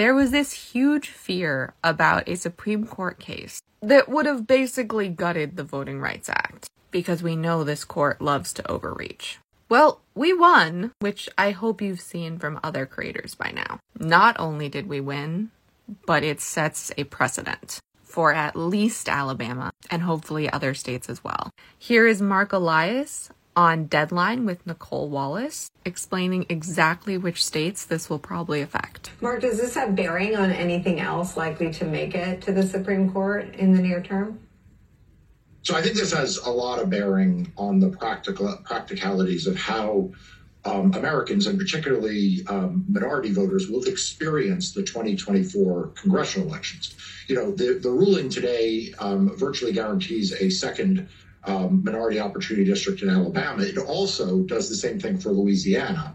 There was this huge fear about a Supreme Court case that would have basically gutted the Voting Rights Act because we know this court loves to overreach. Well, we won, which I hope you've seen from other creators by now. Not only did we win, but it sets a precedent for at least Alabama and hopefully other states as well. Here is Mark Elias on Deadline with Nicole Wallace explaining exactly which states this will probably affect. Mark, does this have bearing on anything else likely to make it to the Supreme Court in the near term? So I think this has a lot of bearing on the practical practicalities of how um, Americans, and particularly um, minority voters, will experience the 2024 congressional elections. You know, the, the ruling today um, virtually guarantees a second um, minority opportunity district in Alabama. It also does the same thing for Louisiana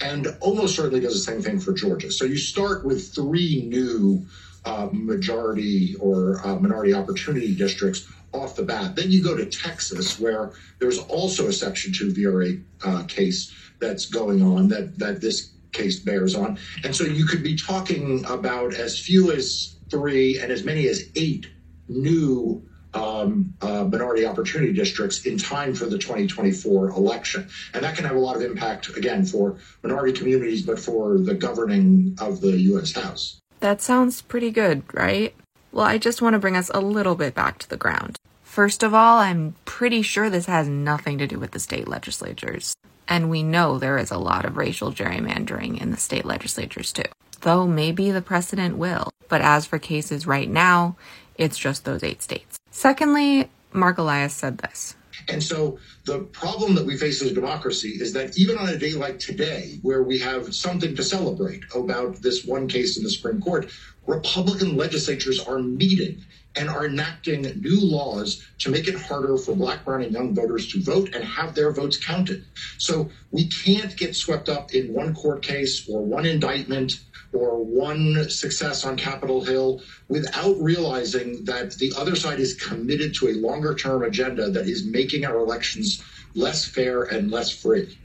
and almost certainly does the same thing for Georgia. So you start with three new uh, majority or uh, minority opportunity districts off the bat. Then you go to Texas, where there's also a Section 2 VRA uh, case that's going on that, that this case bears on. And so you could be talking about as few as three and as many as eight new um, uh, minority opportunity districts in time for the 2024 election. And that can have a lot of impact, again, for minority communities, but for the governing of the U.S. House. That sounds pretty good, right? Well, I just want to bring us a little bit back to the ground. First of all, I'm pretty sure this has nothing to do with the state legislatures. And we know there is a lot of racial gerrymandering in the state legislatures too. Though maybe the precedent will. But as for cases right now, it's just those eight states. Secondly, Mark Elias said this. And so the problem that we face as a democracy is that even on a day like today, where we have something to celebrate about this one case in the Supreme Court, Republican legislatures are meeting and are enacting new laws to make it harder for black, brown, and young voters to vote and have their votes counted. So we can't get swept up in one court case or one indictment or one success on Capitol Hill without realizing that the other side is committed to a longer term agenda that is making our elections less fair and less free.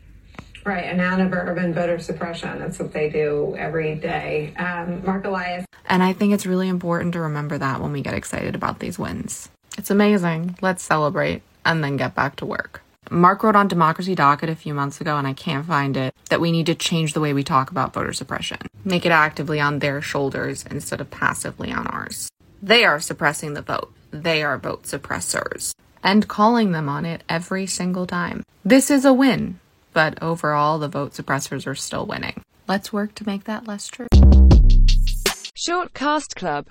Right, and out of urban voter suppression. That's what they do every day. Um, Mark Elias. And I think it's really important to remember that when we get excited about these wins. It's amazing. Let's celebrate and then get back to work. Mark wrote on Democracy Docket a few months ago, and I can't find it, that we need to change the way we talk about voter suppression. Make it actively on their shoulders instead of passively on ours. They are suppressing the vote. They are vote suppressors. And calling them on it every single time. This is a win but overall, the vote suppressors are still winning. Let's work to make that less true. Short Cast Club